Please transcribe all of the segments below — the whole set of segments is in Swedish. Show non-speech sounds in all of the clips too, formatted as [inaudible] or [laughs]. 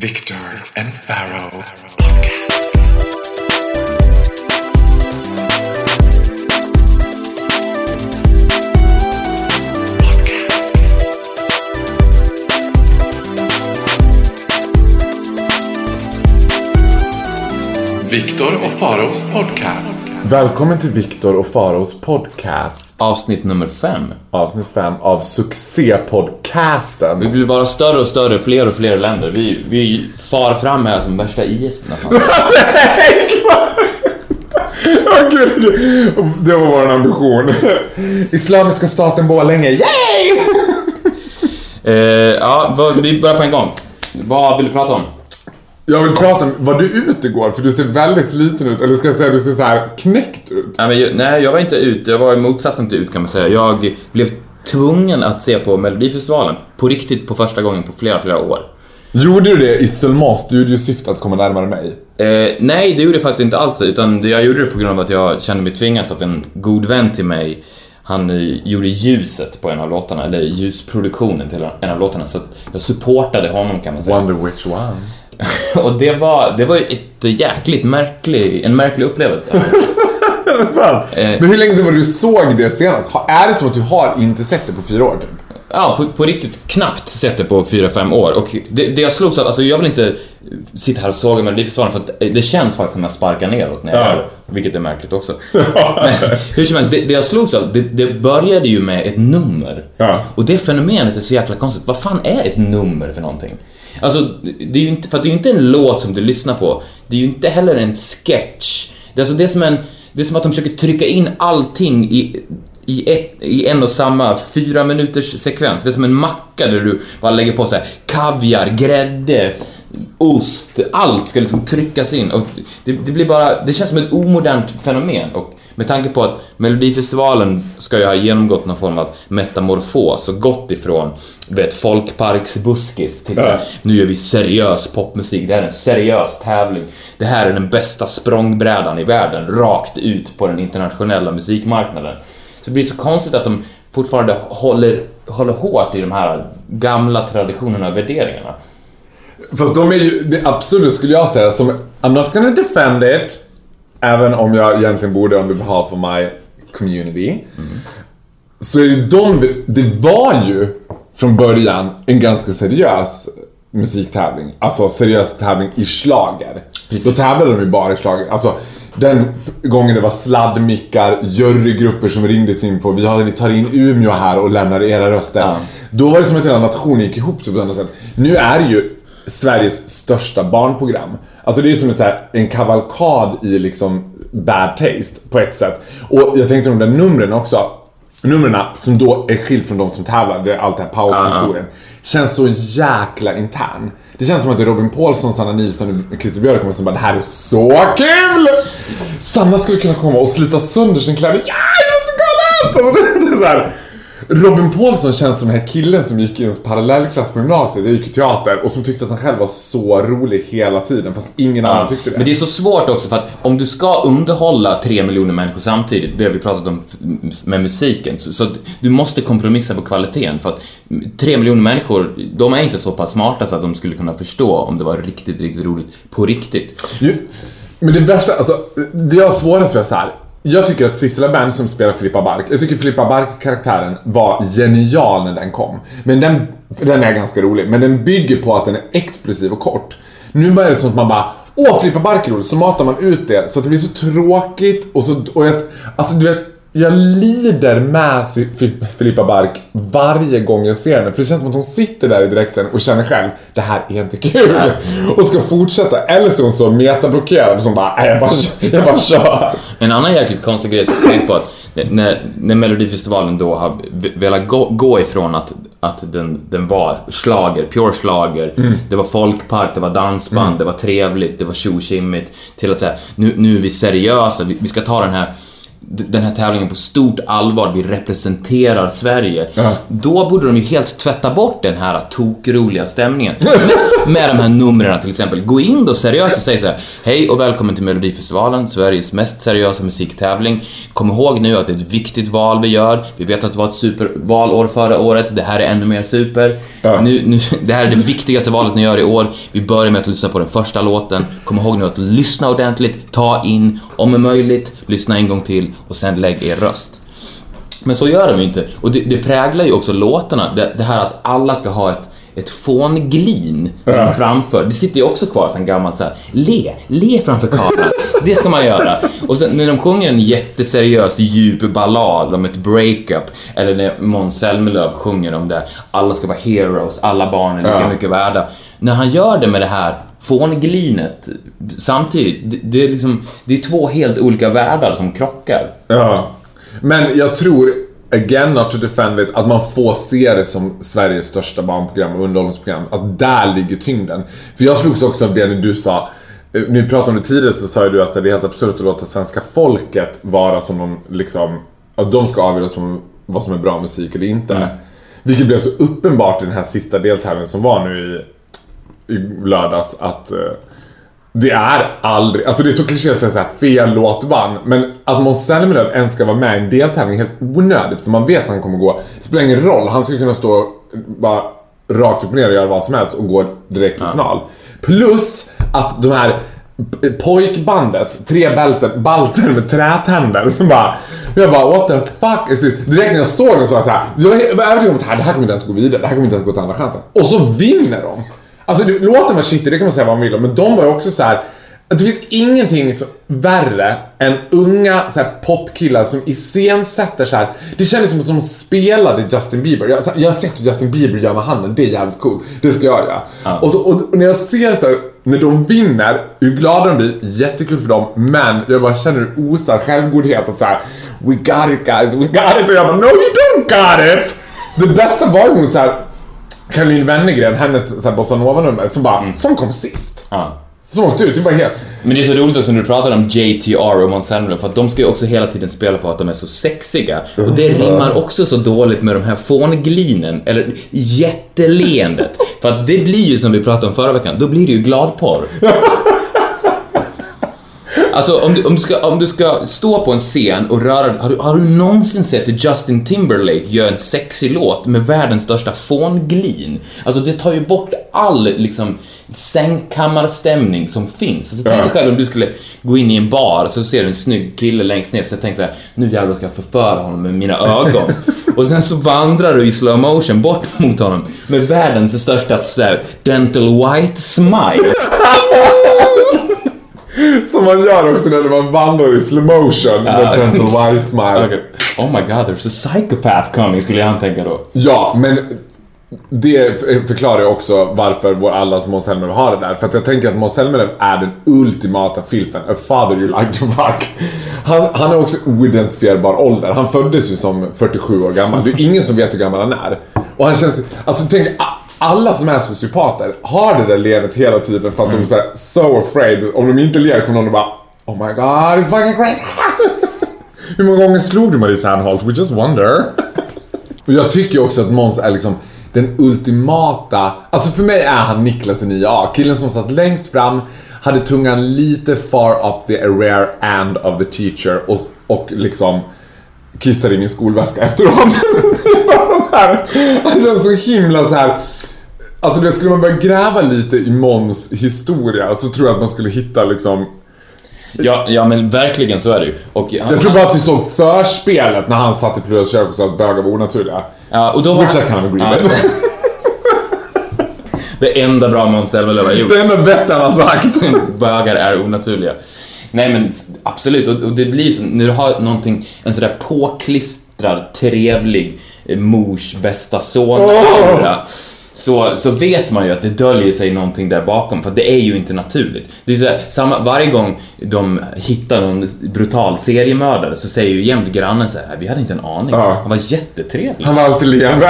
Victor and Pharaoh. Viktor och Faraos podcast. Välkommen till Viktor och Faraos podcast. Avsnitt nummer fem. Avsnitt 5 av succépodcasten. Vi blir bara större och större, fler och fler länder. Vi, vi far fram här som värsta IS nästan. [laughs] [laughs] Åh gud, det- var vår ambition. Islamiska staten Borlänge, yay! [laughs] eh, ja, vi börjar på en gång. Vad vill du prata om? Jag vill prata om, var du ute igår? För du ser väldigt sliten ut, eller ska jag säga du ser så här knäckt ut. Nej, men, jag- nej, jag var inte ute. Jag var i motsatsen till ut kan man säga. Jag blev tvungen att se på Melodifestivalen. På riktigt på första gången på flera, flera år. Gjorde du det i Seulement studiosyfte att komma närmare mig? Eh, nej, det gjorde jag faktiskt inte alls. Utan jag gjorde det på grund av att jag kände mig tvingad för att en god vän till mig han gjorde ljuset på en av låtarna, eller ljusproduktionen till en av låtarna. Så jag supportade honom kan man säga. Wonder which one. [laughs] Och det var, det var ju ett jäkligt märklig, en märklig upplevelse. [laughs] Är det sant? Eh. Men hur länge sedan var det du såg det senast? Är det som att du har inte sett det på fyra år typ? Ja, på, på riktigt knappt sett det på 4-5 år. Och det, det jag slogs av, alltså jag vill inte sitta här och såga Melodifestivalen för att det känns faktiskt som att jag sparkar neråt när jag Ja. gör. Vilket är märkligt också. [laughs] Men hur som helst, det, det jag slogs av, det, det började ju med ett nummer. Ja. Och det fenomenet är så jäkla konstigt. Vad fan är ett nummer för någonting? Alltså, det är ju inte, för att det är ju inte en låt som du lyssnar på. Det är ju inte heller en sketch. Det är, alltså, det är, som, en, det är som att de försöker trycka in allting i, i, ett, i en och samma fyra minuters sekvens. Det är som en macka där du bara lägger på så här kaviar, grädde, ost, allt ska liksom tryckas in. Och det, det blir bara, det känns som ett omodernt fenomen. Och med tanke på att Melodifestivalen ska ju ha genomgått någon form av metamorfos och gått ifrån vet, folkparksbuskis till så här, nu gör vi seriös popmusik, det här är en seriös tävling. Det här är den bästa språngbrädan i världen, rakt ut på den internationella musikmarknaden. Så det blir så konstigt att de fortfarande håller, håller hårt i de här gamla traditionerna och värderingarna. Fast de är ju, absurda skulle jag säga som, I'm not gonna defend it, även om jag egentligen borde on the behalf of my community. Så är de, det var ju från början en ganska seriös musiktävling. Alltså seriös tävling i slager. Precis. Då tävlade de ju bara i slager. Alltså den gången det var sladdmickar, jurygrupper som ringdes in på vi tar in Umeå här och lämnar era röster. Ja. Då var det som att hela nationen gick ihop sig på ett annat sätt. Nu är det ju Sveriges största barnprogram. Alltså det är som en, så här, en kavalkad i liksom bad taste på ett sätt. Och jag tänkte de där numren också. Numren som då är skilt från de som tävlar, det är allt det här paushistorien. Känns så jäkla intern. Det känns som att det är Robin Paulsson, Sanna Nilsson och Christer Björkman som bara det här är så kul! Sanna skulle kunna komma och slita sönder sin kläder. Ja, jag är så galet! Alltså, det är så här. Robin Paulsson känns som den här killen som gick i en parallellklass på gymnasiet, jag gick i teater, och som tyckte att han själv var så rolig hela tiden fast ingen annan tyckte det. Men det är så svårt också för att om du ska underhålla tre miljoner människor samtidigt, det har vi pratat om med musiken, så, så du måste kompromissa på kvaliteten för att tre miljoner människor, de är inte så pass smarta så att de skulle kunna förstå om det var riktigt, riktigt roligt på riktigt. Ju, men det värsta, alltså, det jag har svårast för är så här. Jag tycker att Sissela Bern som spelar Filippa Bark, jag tycker Filippa Bark-karaktären var genial när den kom. Men den, den är ganska rolig, men den bygger på att den är explosiv och kort. Nu är det som att man bara Åh, Filippa Bark är rolig, så matar man ut det så att det blir så tråkigt och så, och jag, alltså du vet, jag lider med Filippa Bark varje gång jag ser henne. För det känns som att hon sitter där i direktsändning och känner själv, det här är inte kul. Och ska fortsätta. Eller så är hon så metablockerad som bara, "Nej, jag bara, jag bara kör. En annan jäkligt konstig grej som jag tänkt på att när, när Melodifestivalen då har velat gå, gå ifrån att, att den, den var slager, pure slager, det var folkpark, det var dansband, det var trevligt, det var tjo-tjimmigt, till att säga nu, nu är vi seriösa, vi, vi ska ta den här den här tävlingen på stort allvar, vi representerar Sverige. Ja. Då borde de ju helt tvätta bort den här tokroliga stämningen. [laughs] Med, med de här numren till exempel. Gå in då seriöst och säg så här: Hej och välkommen till Melodifestivalen, Sveriges mest seriösa musiktävling. Kom ihåg nu att det är ett viktigt val vi gör. Vi vet att det var ett supervalår förra året, det här är ännu mer super. Ja. Nu, nu, [laughs] det här är det viktigaste valet ni gör i år. Vi börjar med att lyssna på den första låten. Kom ihåg nu att lyssna ordentligt, ta in, om är möjligt, lyssna en gång till och sen lägg er röst. Men så gör de ju inte. Och det, det präglar ju också låtarna. Det, det här att alla ska ha ett, ett fånglin Ja. framför. Det sitter ju också kvar sen gammalt så här. Le, le framför kameran. Det ska man göra. Och sen när de sjunger en jätteseriös djup ballad om ett breakup eller när Måns Zelmerlöw sjunger om det. Alla ska vara heroes, alla barn är lika Ja. mycket värda. När han gör det med det här fånglinet samtidigt. Det, det är liksom, det är två helt olika världar som krockar. Ja. Men jag tror, again not to defend it, att man får se det som Sveriges största barnprogram och underhållningsprogram. Att där ligger tyngden. För jag slogs också av det när du sa eh, vi pratade om det tidigare så sa du att det är helt absurt att låta svenska folket vara som de liksom, att de ska avgöra som, vad som är bra musik eller inte. Vilket blev så uppenbart i den här sista deltävlingen som var nu i, i lördags att eh, det är aldrig, alltså det är så kliché att säga såhär fel låt vann, men att Måns Zelmerlöw ens ska vara med i en deltävling är helt onödigt för man vet att han kommer gå, det spelar ingen roll, han ska kunna stå bara rakt upp och ner och göra vad som helst och gå direkt till final. Plus att de här pojkbandet, tre bälten, balter med trätänder som bara jag bara what the fuck is it? Direkt när jag såg den så var jag såhär, jag var övertygad om att det här, det här kommer inte ens gå vidare, det här kommer inte ens gå till andra chansen. Och så vinner de! Alltså det- låten var shitty, det kan man säga vad man vill om, men de var ju också så här. Det finns ingenting så värre än unga så här, popkillar som iscensätter så här. Det kändes som att de spelade Justin Bieber. Jag, jag har sett hur Justin Bieber gör med handen, det är jävligt coolt. Det ska jag göra. Ja. Och, så, och, och när jag ser så här, när de vinner, hur glada de blir, jättekul för dem, men jag bara känner hur osar självgodhet att så här. We got it guys, we got it. Och jag bara, no you don't got it! Det bästa var ju hon så här. Caroline Wennergren, hennes bossanova-nummer, som bara, som kom sist. Ja. Som åkte ut, det var helt... Men det är så roligt också när du pratar om JTR och Måns för att de ska ju också hela tiden spela på att de är så sexiga. Och det [laughs] rimmar också så dåligt med de här fånglinen, eller jätteleendet. För att det blir ju som vi pratade om förra veckan, då blir det ju gladporr. [laughs] Alltså om du, om, du ska, om du ska stå på en scen och röra har du, har du någonsin sett Justin Timberlake göra en sexig låt med världens största fånglin? Alltså det tar ju bort all liksom sängkammarstämning som finns. Alltså, tänk dig själv om du skulle gå in i en bar och så ser du en snygg kille längst ner så tänker så här, nu jävlar ska jag förföra honom med mina ögon. [laughs] och sen så vandrar du i slow motion bort mot honom med världens största så här, dental white smile. [laughs] Som man gör också när man vandrar i slow motion med. Gentle White Smile. Okej. Oh my god, there's a psychopath coming, skulle han tänka då. Ja, men det förklarar ju också varför vår allas Måns Zelmerlöw har det där. För att jag tänker att Måns Zelmerlöw är den ultimata filfen. A father you like to fuck. Han, han har också oidentifierbar ålder. Han föddes ju som 47 år gammal. Det är ingen som vet hur gammal han är. Och han känns Alltså tänk, alla som är sociopater har det där leendet hela tiden för att de är so afraid. Om de inte ler kommer någon och bara Oh my god, it's fucking crazy. [laughs] Hur många gånger slog du Marie Serneholt? We just wonder. [laughs] Och jag tycker också att Måns är liksom den ultimata... Alltså för mig är han Niklas i 9A. Killen som satt längst fram, hade tungan lite far up the rare end of the teacher och, och liksom kissade i min skolväska [laughs] efteråt. han känns så himla så här. Alltså det skulle man börja gräva lite i Måns historia så tror jag att man skulle hitta liksom Ja, ja men verkligen så är det ju. Och han, Jag tror bara att vi såg förspelet när han satt i Pluras kök och sa att bögar var onaturliga. ja, och då var, Which I kind of agree Ja. [laughs] Det enda bra Måns Zelmerlöw har gjort. Det enda vettiga han har sagt. [laughs] Bögar är onaturliga. Nej men absolut, och, och det blir så när du har någonting, en sådär påklistrad, trevlig eh, mors bästa son aura så, så vet man ju att det döljer sig någonting där bakom, för det är ju inte naturligt. Det är så här, samma, varje gång de hittar någon brutal seriemördare så säger ju jämt grannen så här, vi hade inte en aning. Ja. Han var jättetrevlig. Han var alltid leende.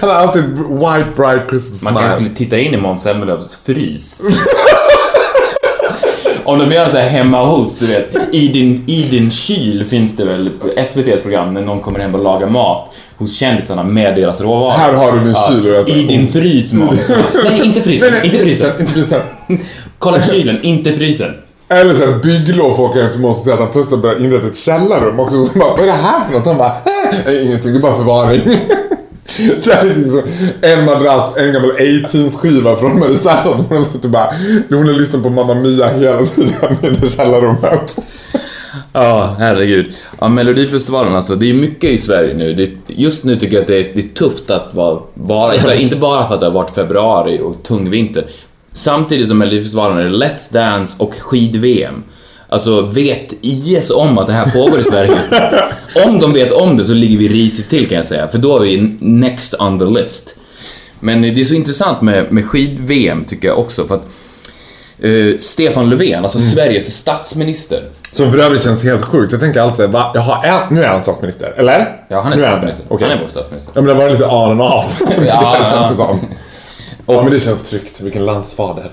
Han har alltid white bright Christmas Man kanske smile. skulle titta in i Måns Zelmerlöws frys. [laughs] Om de gör så här hemma hos, du vet. I din, I din kyl finns det väl på SVT ett program när någon kommer hem och lagar mat hos kändisarna med deras råvaror. Här har du min kyl och jag- I din frys Måns. [laughs] Nej, inte frysen. inte frysen. Inte frysen. [laughs] Kolla kylen, inte frysen. Eller såhär bygglov får åka hem till Måns och säga att han plötsligt börjar inrätta ett källarrum också. Så bara, vad är det här för något? Han bara, äh, ingenting, det är bara förvaring. [laughs] [laughs] Det här är liksom en madrass, en gammal A-Teens-skiva från Mary Sanders. Hon har suttit och bara, hon har lyssnat på Mamma Mia hela tiden i det där källarrummet. Ja, herregud. Ja, Melodifestivalen alltså, det är mycket i Sverige nu. Det, just nu tycker jag att det är, det är tufft att vara, vara i Sverige. Inte bara för att det har varit februari och tung vinter. Samtidigt som Melodifestivalen är Let's Dance och skid-VM. Alltså, vet IS om att det här pågår i Sverige just? [laughs] Om de vet om det så ligger vi risigt till kan jag säga, för då är vi next on the list. Men det är så intressant med, med skid-VM tycker jag också, för att eh, Stefan Löfven, alltså Sveriges statsminister, Som för övrigt känns helt sjukt. Jag tänker alltid såhär, va? Jaha, är, nu är han statsminister, eller? Ja, han är Nu statsminister. det. Okej. Han är vår statsminister. Ja men det var lite on and off. [laughs] Ja, ja. Ja men det känns tryggt. Vilken landsfader.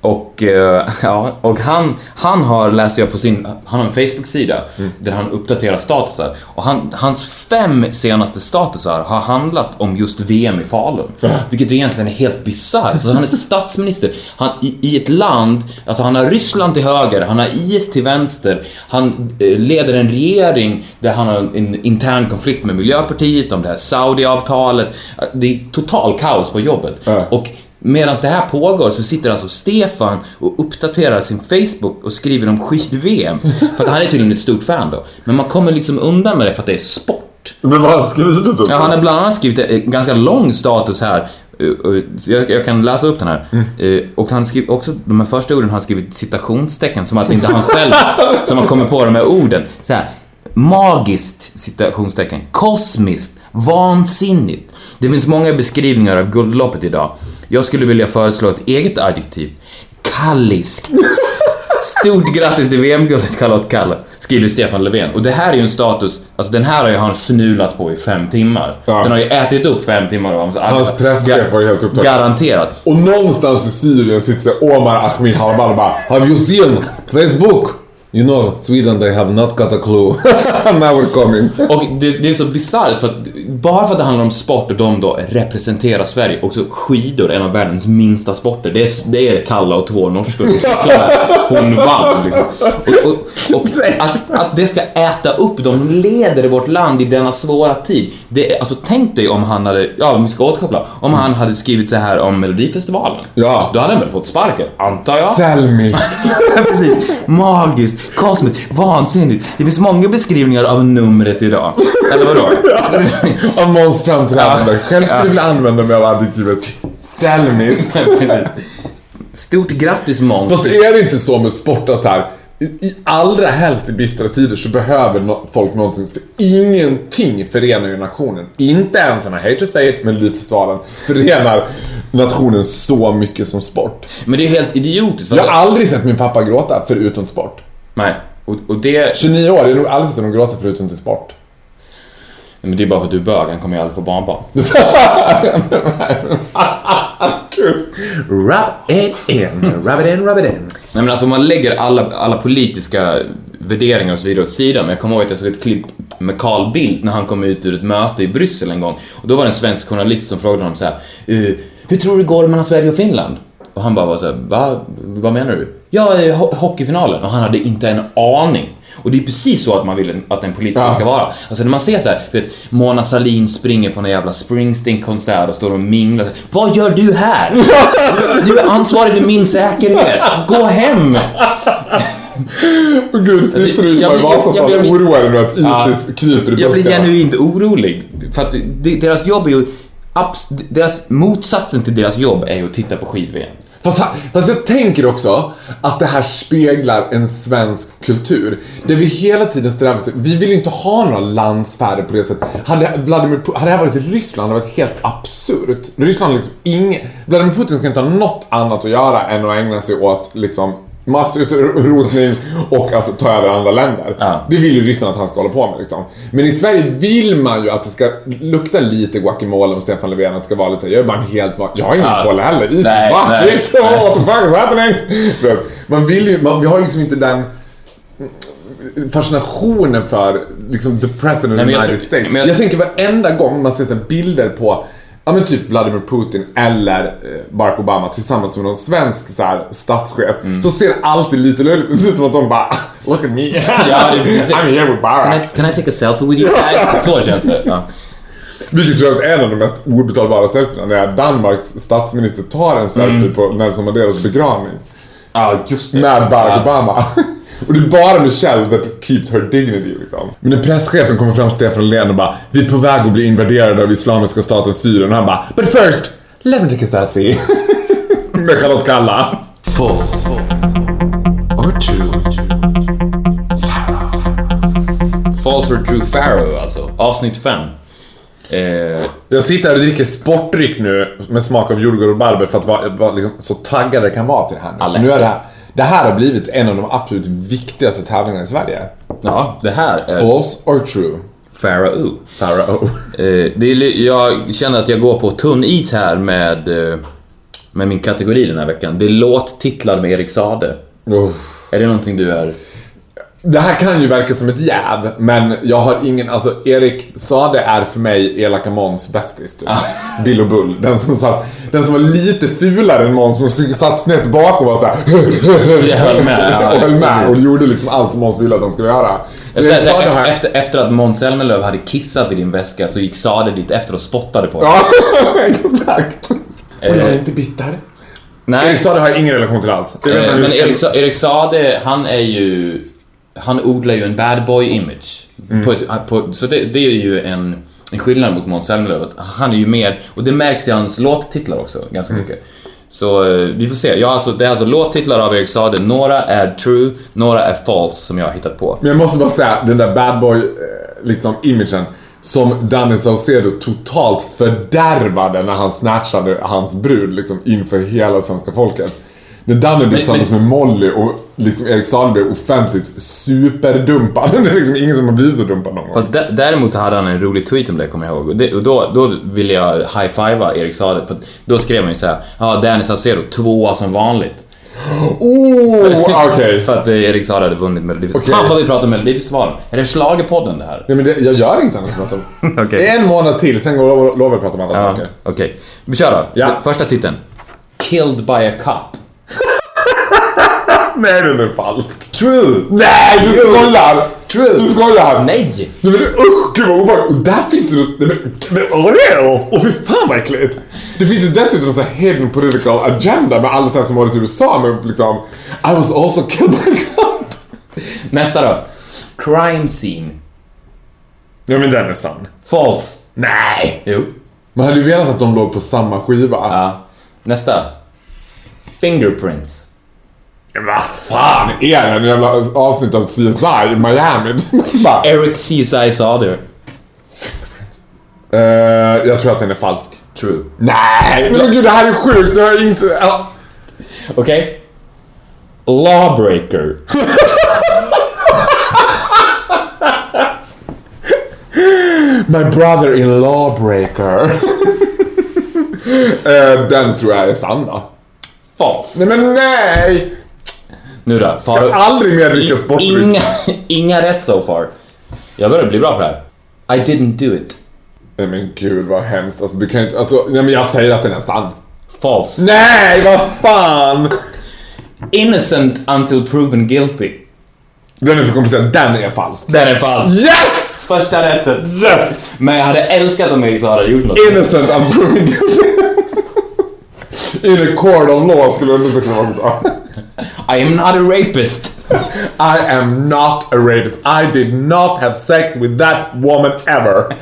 Och, eh, [laughs] ja, och han, han har, läser jag på sin, han har en Facebook-sida där han uppdaterar statusar. Och han, hans fem senaste statusar har handlat om just VM i Falun. Vilket egentligen är helt bisarrt. Alltså, han är [laughs] statsminister. Han, i, I ett land, alltså han har Ryssland till höger, han har IS till vänster. Han eh, leder en regering där han har en intern konflikt med Miljöpartiet om det här Saudi-avtalet. Det är total kaos på jobbet. Ja. Och Medan det här pågår så sitter alltså Stefan och uppdaterar sin Facebook och skriver om skid-VM. För att han är tydligen ett stort fan då. Men man kommer liksom undan med det för att det är sport. Men vad har han skrivit då? Ja, han har bland annat skrivit en ganska lång status här. eh, eh, Jag, jag kan läsa upp den här. Eh, Och han skriver också, de här första orden har han skrivit citationstecken som att inte han själv som har kommit på de här orden. Så här. Magiskt citationstecken. Kosmiskt. Vansinnigt. Det finns många beskrivningar av guldloppet idag. Jag skulle vilja föreslå ett eget adjektiv. Kalliskt. [laughs] Stort grattis till VM-guldet Charlotte Kalla, skriver Stefan Löfven. Och det här är ju en status, alltså den här har ju han fnulat på i fem timmar. Ja. Den har ju ätit upp fem timmar av hans Hans presschef var ju helt upptagen. Garanterat. Och någonstans i Syrien sitter Omar Ahmed Harbal och bara Have you seen Facebook? You know, Sweden they have not got a clue. [laughs] Now we're coming. Och det, det är så bisarrt för att bara för att det handlar om sport och de då representerar Sverige, också skidor, en av världens minsta sporter. Det är, det är Kalla och två norskor som sysslar med Hon vann liksom. Och, och, och att, att det ska äta upp de leder vårt land i denna svåra tid. Det, alltså tänk dig om han hade, ja vi ska återkoppla, om han hade skrivit så här om Melodifestivalen. Ja. Då hade han väl fått sparken, antar jag. Selmiskt. [laughs] Precis. Magiskt, kosmiskt, vansinnigt. Det finns många beskrivningar av numret idag. Eller vadå? Du- [laughs] Av Måns framträdande. Ja. Själv skulle Ja. jag vilja använda mig av adjektivet selmiskt. [laughs] Precis. Stort grattis Måns. Fast är det inte så med sport att här, i, i allra helst i bistra tider så behöver no folk någonting, för ingenting förenar ju nationen. Inte ens, and I hate to say it, Melodifestivalen förenar nationen så mycket som sport. Men det är helt idiotiskt. Jag har aldrig sett min pappa gråta förutom sport. Nej. Och, och det... 29 år, jag har nog aldrig sett honom gråta förutom till sport. Men det är bara för att du är bög, han kommer ju aldrig få barnbarn. [laughs] Rub it in, rub it in, rub it in. Nej men alltså om man lägger alla, alla politiska värderingar och så vidare åt sidan. Men jag kommer ihåg att jag såg ett klipp med Carl Bildt när han kom ut ur ett möte i Bryssel en gång. Och då var det en svensk journalist som frågade honom så här. "Eh, hur tror du det går mellan Sverige och Finland? Och han bara var så här, Va? Vad menar du? Ja, ho- hockeyfinalen. Och han hade inte en aning. Och det är precis så att man vill att en politiker Ja. ska vara. Alltså när man ser så här, vet, Mona Sahlin springer på en jävla Springsteen-konsert och står och minglar. Vad gör du här? [laughs] Du, är ansvarig för min säkerhet. Gå hem! Åh gud, sitter du i blir- jag- Vasastan och blir- oroar dig nu att Ja. Isis kryper i Jag blir buskarna? genuint orolig. För att deras jobb är ju... abs- Deras, motsatsen till deras jobb är ju att titta på skid-VM. Fast, fast jag tänker också att det här speglar en svensk kultur. Där vi hela tiden strävar till, vi vill inte ha några landsfärder på det sättet. Hade, Vladimir, hade det här varit Ryssland hade det varit helt absurt. Ryssland har liksom ing, Vladimir Putin ska inte ha något annat att göra än att ägna sig åt liksom massutrotning och att ta över andra länder. Ja. Det vill ju ryssarna att han ska hålla på med liksom. Men i Sverige vill man ju att det ska lukta lite guacamole och Stefan Löfven. Att det ska vara lite så här, jag är bara en helt. Jag har ingen Ja. koll heller. Shit, what the fuck is happening? Man vill ju, man, vi har liksom inte den fascinationen för liksom the president of jag United States. Jag, jag- tänker varenda gång man ser så här bilder på Ja men typ Vladimir Putin eller eh, Barack Obama tillsammans med någon svensk så här, statschef Mm. så ser det alltid lite löjligt ut som att de bara [laughs] Look at me, Ja, det är precis. I'm here with Can I, Barack. can I take a selfie with you guys? [laughs] Så känns det. Ja. Vilket jag är en av de mest obetalbara selfierna när Danmarks statsminister tar en selfie Mm. på Nelson Mandelas begravning. Ja, just det. Med Barack. Obama. [laughs] Och det är bara Michelle that kept her dignity liksom. Men när presschefen kommer fram Stefan Löfven och bara Vi är på väg att bli invaderade av Islamiska staten Syrien och han bara But first, let me take a selfie. [laughs] Med Charlotte Kalla. False or true? False or true Pharaoh alltså. Avsnitt 5. Eh, Jag sitter här och dricker sportdryck nu med smak av jordgubb och barber för att vara, vara liksom så taggad jag kan vara till det här nu. Nu är det här, det här har blivit en av de absolut viktigaste tävlingarna i Sverige. ja, det här är False or true? Pharaoh. Pharaoh. [laughs] Eh, det är, li- jag känner att jag går på tunn is här med, eh, med min kategori den här veckan. Det är låttitlar med Erik Sade. Oh. Är det någonting du är... Det här kan ju verka som ett jäv, men jag har ingen, alltså Erik Sade är för mig Elaka Måns bästis typ. Bill och Bull. Den som, satt, den som var lite fulare än Måns, som satt snett bak och var såhär Jag höll med. Ja. [laughs] och höll med och gjorde liksom allt som Måns ville att han skulle göra. Så Erik Sade här, efter, efter att Måns Zelmerlöw hade kissat i din väska så gick Sade dit efter och spottade på dig. Ja, [laughs] exakt. Och jag är inte bitter. Nej, Erik Sade har jag ingen relation till alls. Eh, men Erik, Sa- Erik Sade, han är ju... Han odlar ju en bad boy image. Mm. På ett, på, så det, det är ju en, en skillnad mot Måns Zelmerlöw. Han är ju mer, och det märks i hans låttitlar också ganska Mm. mycket. Så eh, vi får se. Har alltså, det är alltså låttitlar av Erik Sade. Några är true, några är false som jag har hittat på. Men jag måste bara säga, den där bad boy, eh, liksom imagen som Danny Saucedo totalt fördärvade när han snatchade hans brud liksom inför hela svenska folket. När Danny blev tillsammans men- med Molly och liksom Erik Sahl blev offentligt superdumpad. [laughs] Det är liksom ingen som har blivit så dumpad någon gång. Fast dä- däremot så hade han en rolig tweet om det, kommer jag ihåg. Och, det, och då, då ville jag high-fivea Erik Sade, för då skrev han ju såhär, ja, Danny Saucedo, tvåa som vanligt. [gasps] Oh, okej. [laughs] För att eh, Erik Sade hade vunnit Melodifestivalen. Okej. Fan vad vi pratar om Melodifestivalen. Är det schlagerpodden det här? Ja, men det, jag gör inget annat än att prata om. [laughs] Okej. En månad till, sen går lovar jag att prata om andra Ja, saker. okej. Vi kör då. Ja. Första titeln. Killed by a cop. Nej, den är falsk. True! Nej, du skojar! True! Du skojar! Nej! Nej men usch, gud vad obehagligt. Och där finns det nej men, men åh Åh fy fan vad äckligt. Det finns ju dessutom en sån hidden political agenda med alla som har varit i USA med liksom I was also killed by cop. Nästa då. Crime scene. Ja men den är sann. False. Nej! Jo. Man hade ju velat att de låg på samma skiva. Ja. Nästa. Fingerprints. Vad fan är det? En jävla avsnitt av CSI i Miami? [laughs] Bara, Eric CSI Sade. eh, jag tror att den är falsk. True. Nej! Men gud det här är sjukt. Det har jag inte... ja. Okej. Lawbreaker. [laughs] My brother-in lawbreaker. [laughs] eh, den tror jag är sann då. False. Nej men nej! Nu då. Jag har aldrig mer dricka sportdryck. Inga, [laughs] inga rätt so far. Jag börjar bli bra på det här. I didn't do it. Nej men gud vad hemskt. Alltså det kan inte... Alltså, nej men jag säger att den är sann. False. Nej, vad fan! Innocent until proven guilty. Den är för komplicerad. Den är falsk. Den är falsk. Yes! Första rättet. Yes! Men jag hade älskat om Erik hade gjort något. Innocent unproven guilty. In a court of law skulle jag inte kunna vara bra. I am not a rapist. I am not a rapist. I did not have sex with that woman ever.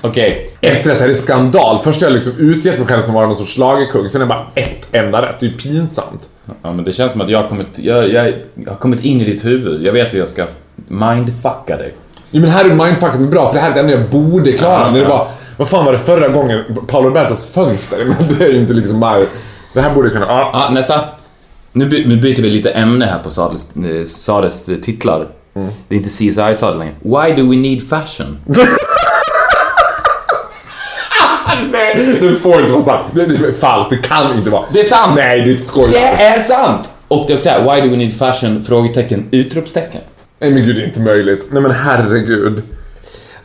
Okej. Ett rätt, det här är skandal. Först har jag liksom utgett mig själv som var någon sorts schlagerkung, sen är det bara ett enda rätt. Det är ju pinsamt. Ja, men det känns som att jag har kommit, jag, jag, jag har kommit in i ditt huvud. Jag vet hur jag ska mindfucka dig. Jo men här är mindfucket med bra, för det här är ett ämne jag borde klara. Ja, När det var, vad fan var det förra gången? Paolo Robertos fönster. Men [laughs] det är ju inte liksom bara... Det här borde kunna... Ja. Ja, nästa. Nu, by, nu byter vi lite ämne här på Sades, eh, Sades eh, titlar. Det är inte CSI Sade längre. Why do we need fashion? [laughs] Nej, det får inte vara sant. Det, det är falskt, det kan inte vara. Det är sant! Nej, det är skoj. Det är sant! Och det är också här, why do we need fashion? Frågetecken, utropstecken. Nej men gud, det är inte möjligt. Nej men herregud.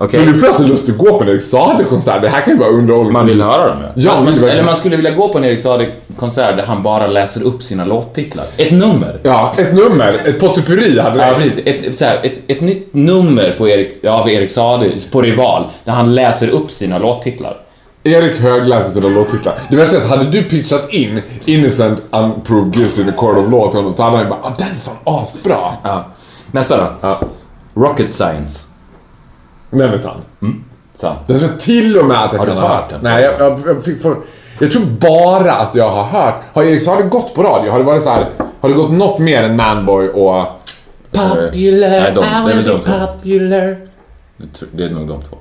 Okej. Men nu får jag så lust att gå på en Erik Saade-konsert. Det här kan ju vara underhållning. Man vill höra dem ja. Ja, man, man, eller man skulle vilja gå på en Erik Saade-konsert där han bara läser upp sina låttitlar. Ett nummer. Ja, ett nummer. Ett potpurri hade Ja, precis. Ett, så här, ett, ett nytt nummer på Erik, av Erik Saade på Rival, där han läser upp sina låttitlar. Erik högläser sina låttitlar. Det värsta är att hade du pitchat in Innocent Unproved Guilty in the Court of Law till honom så hade han bara ah, den är fan asbra. Ja. Nästa då. Ja, Rocket Science. Den är sann. Sant. Den är till och med att jag Har du kan ha hört den? Nej, jag, jag, jag, fick för, jag tror bara att jag har hört. Har Erik Saade gått på radio? Har det varit så här? Har det gått något mer än Manboy och... Popular, Nej, de- I det will be två. popular. Det Det är nog de två.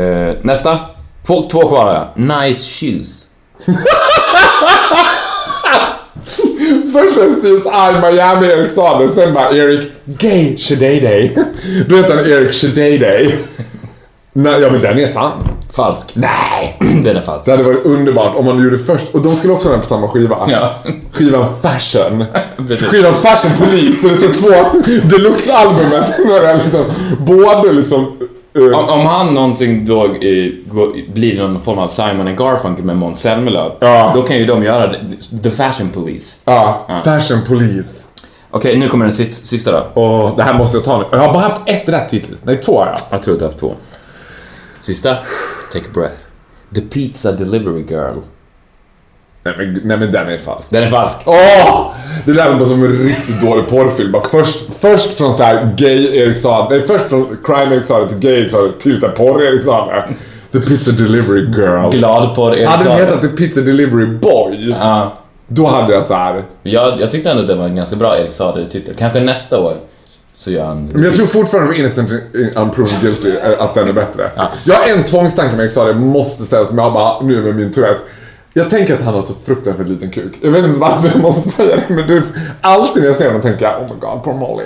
Eh, nästa. Två, två kvar har jag. Nice shoes. [laughs] Först Steve's I Miami Erik Saade, sen bara Erik Gay Shadayday. Då heter han Erik Shadayday. Nej, ja men den är sann. Falsk. Nej! [clears throat] Den är falsk. Det hade varit underbart om man gjorde först, och de skulle också vara på samma skiva. Ja. Skivan [laughs] Fashion. Precis. Skivan Fashion Police, det är två deluxe-albumet. [laughs] Liksom, både liksom... Om, om han någonsin då går, blir någon form av Simon and Garfunkel med Måns Zelmerlöw, Ja. då kan ju de göra The Fashion Police. Ja, Fashion Police. Okej, nu kommer den sista, då. Och det här måste jag ta nu. Jag har bara haft ett rätt hittills. Nej, två har jag. Jag tror att jag har haft två. Sista. Take a breath. The Pizza Delivery Girl. Nej men, nej, men den är falsk. Den är falsk. Åh! Det lät bara som en riktigt dålig porrfilm. Bara först, först från sån här gay Erik Saade, nej först från crime Erik Saade till gay Erik Saade till sån här porr Erik Saade. The Pizza Delivery Girl. Glad på Erik Hade den hetat The Pizza Delivery Boy, Ja. då hade jag så här. Jag, jag tyckte ändå att det var en ganska bra Erik Saade-titel. Kanske nästa år så gör han... Men jag tror fortfarande för Innocent Unproven Guilty eh, att den är bättre. Jag har en tvångstanke med Erik Saade, måste säga som jag bara, nu med min Tourette. Jag tänker att han har så fruktansvärt liten kuk. Jag vet inte varför jag måste säga det, men du, alltid när jag ser honom tänker jag, oh my god, poor Molly.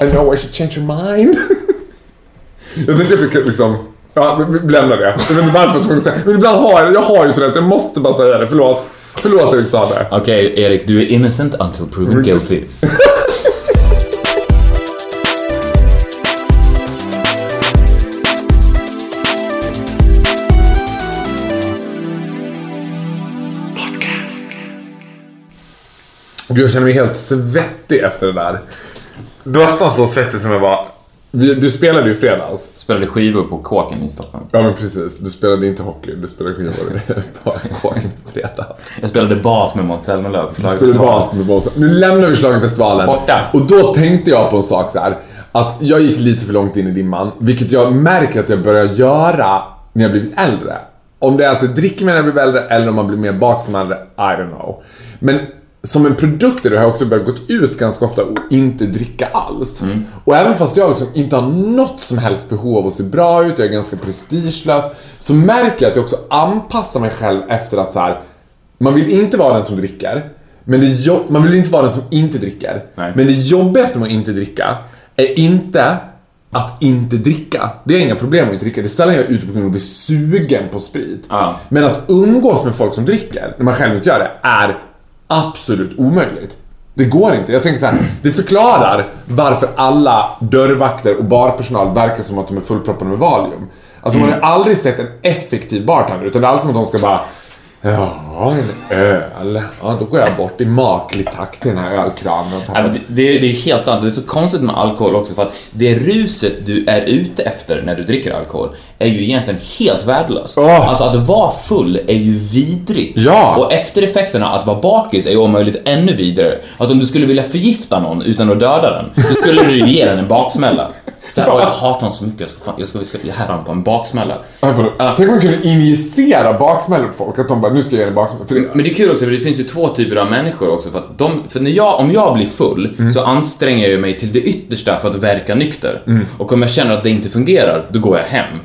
I know I should change your mind. jag tänker att vi kan liksom, ja, vi lämnar det. Jag vet inte varför jag tvungen att säga Men ibland har jag, jag har ju Tourette, jag måste bara säga det, förlåt. Förlåt Erik Saade. Okej, Erik, du är innocent until proven guilty. [laughs] Gud, jag känner mig helt svettig efter det där. Du var nästan så svettig som jag var. Vi, du spelade ju fredags. Spelade skivor på Kåken i Stockholm. Ja men precis, du spelade inte hockey, du spelade skivor [laughs] på kåken i fredags. Jag spelade bas med Måns Zelmerlöw på spelade bas med Bosse. Nu lämnar vi Schlagerfestivalen. Borta. Och då tänkte jag på en sak så här. Att jag gick lite för långt in i dimman, vilket jag märker att jag börjar göra när jag blivit äldre. Om det är att jag dricker mer när jag blir äldre eller om man blir mer bakfull när man är äldre, I don't know. Men som en produkt i det har jag också börjat gå ut ganska ofta och inte dricka alls. Och även fast jag liksom inte har något som helst behov av att se bra ut, jag är ganska prestigelös, så märker jag att jag också anpassar mig själv efter att så här. man vill inte vara den som dricker, men det jo- man vill inte vara den som inte dricker. Nej. Men det jobbigaste med att inte dricka är inte att inte dricka. Det är inga problem med att inte dricka. Det är sällan jag är ute på grund av att bli sugen på sprit. Ja. Men att umgås med folk som dricker, när man själv inte gör det, är absolut omöjligt. Det går inte. Jag tänker så här, det förklarar varför alla dörrvakter och barpersonal verkar som att de är fullproppade med Valium. Alltså man har aldrig sett en effektiv bartender, utan det är alltid som att de ska bara Ja, en öl. Ja, då går jag bort i maklig takt till den här ölkranen Ja, det, det, det är helt sant. Det är så konstigt med alkohol också för att det ruset du är ute efter när du dricker alkohol är ju egentligen helt värdelöst. Åh. Alltså att vara full är ju vidrigt. Ja. Och eftereffekterna att vara bakis är ju om möjligt ännu vidare. Alltså om du skulle vilja förgifta någon utan att döda den, då skulle du ju ge den en baksmälla. Så här, "Åh, jag hatar honom så mycket, jag ska, fan, jag ska, jag ska ge honom på en baksmälla. Ja? Tänk om man kunde injicera baksmällor på folk. Att de bara, nu ska jag ge en baksmälla. Men det är kul också för det finns ju två typer av människor också för att de, för när jag, om jag blir full Mm. så anstränger jag mig till det yttersta för att verka nykter. Och om jag känner att det inte fungerar, då går jag hem.